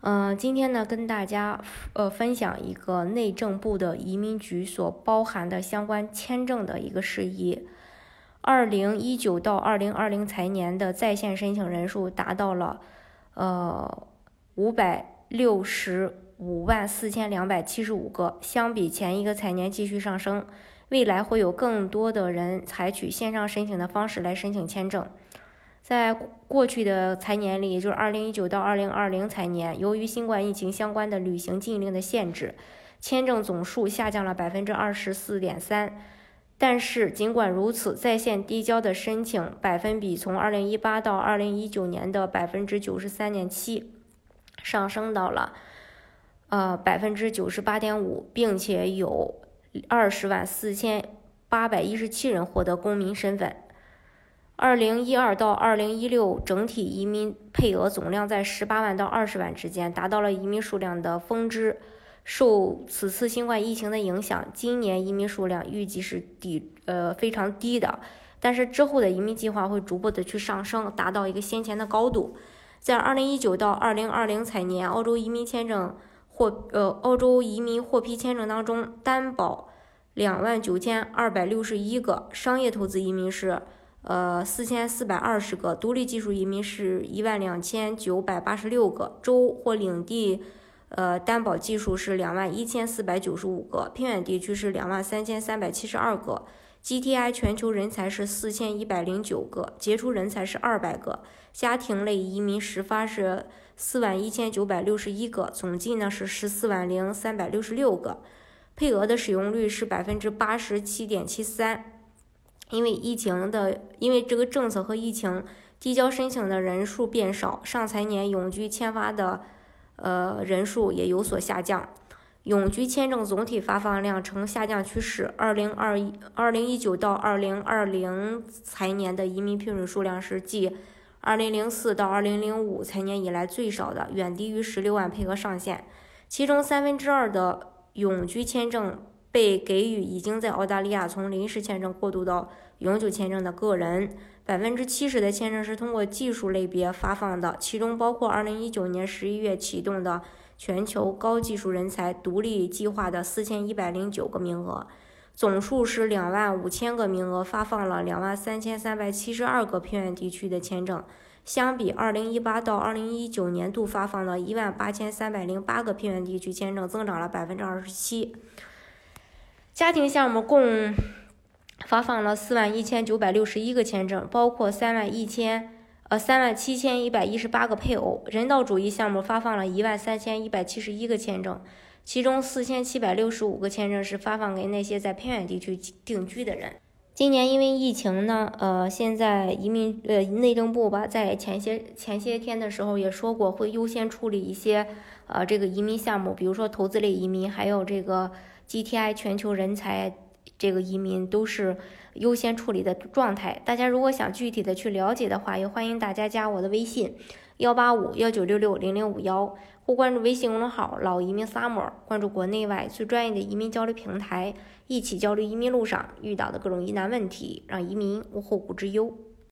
嗯，今天呢，跟大家呃分享一个内政部的移民局所包含的相关签证的一个事宜。二零一九到二零二零财年的在线申请人数达到了呃五百六十五万四千两百七十五个，相比前一个财年继续上升。未来会有更多的人采取线上申请的方式来申请签证。在过去的财年里，也就是二零一九到二零二零财年，由于新冠疫情相关的旅行禁令的限制，签证总数下降了百分之二十四点三。但是尽管如此，在线递交的申请百分比从二零一八到二零一九年的百分之九十三点七上升到了呃百分之九十八点五，并且有二十万四千八百一十七人获得公民身份。二零一二到二零一六整体移民配额总量在十八万到二十万之间，达到了移民数量的峰值。受此次新冠疫情的影响，今年移民数量预计是低呃非常低的。但是之后的移民计划会逐步的去上升，达到一个先前的高度。在二零一九到二零二零财年，澳洲移民签证获呃澳洲移民获批签证当中，担保两万九千二百六十一个，商业投资移民是。呃，四千四百二十个独立技术移民是一万两千九百八十六个，州或领地，呃，担保技术是两万一千四百九十五个，偏远地区是两万三千三百七十二个，GTI 全球人才是四千一百零九个，杰出人才是二百个，家庭类移民实发是四万一千九百六十一个，总计呢是十四万零三百六十六个，配额的使用率是百分之八十七点七三。因为疫情的，因为这个政策和疫情，递交申请的人数变少，上财年永居签发的，呃人数也有所下降，永居签证总体发放量呈下降趋势。二零二一、二零一九到二零二零财年的移民批准数量是继二零零四到二零零五财年以来最少的，远低于十六万配额上限。其中三分之二的永居签证。被给予已经在澳大利亚从临时签证过渡到永久签证的个人，百分之七十的签证是通过技术类别发放的，其中包括二零一九年十一月启动的全球高技术人才独立计划的四千一百零九个名额，总数是两万五千个名额，发放了两万三千三百七十二个偏远地区的签证，相比二零一八到二零一九年度发放的一万八千三百零八个偏远地区签证，增长了百分之二十七。家庭项目共发放了四万一千九百六十一个签证，包括三万一千呃三万七千一百一十八个配偶。人道主义项目发放了一万三千一百七十一个签证，其中四千七百六十五个签证是发放给那些在偏远地区定居的人。今年因为疫情呢，呃，现在移民呃内政部吧，在前些前些天的时候也说过，会优先处理一些呃这个移民项目，比如说投资类移民，还有这个。GTI 全球人才这个移民都是优先处理的状态。大家如果想具体的去了解的话，也欢迎大家加我的微信幺八五幺九六六零零五幺，或关注微信公众号“老移民 summer”，关注国内外最专业的移民交流平台，一起交流移民路上遇到的各种疑难问题，让移民无后顾之忧。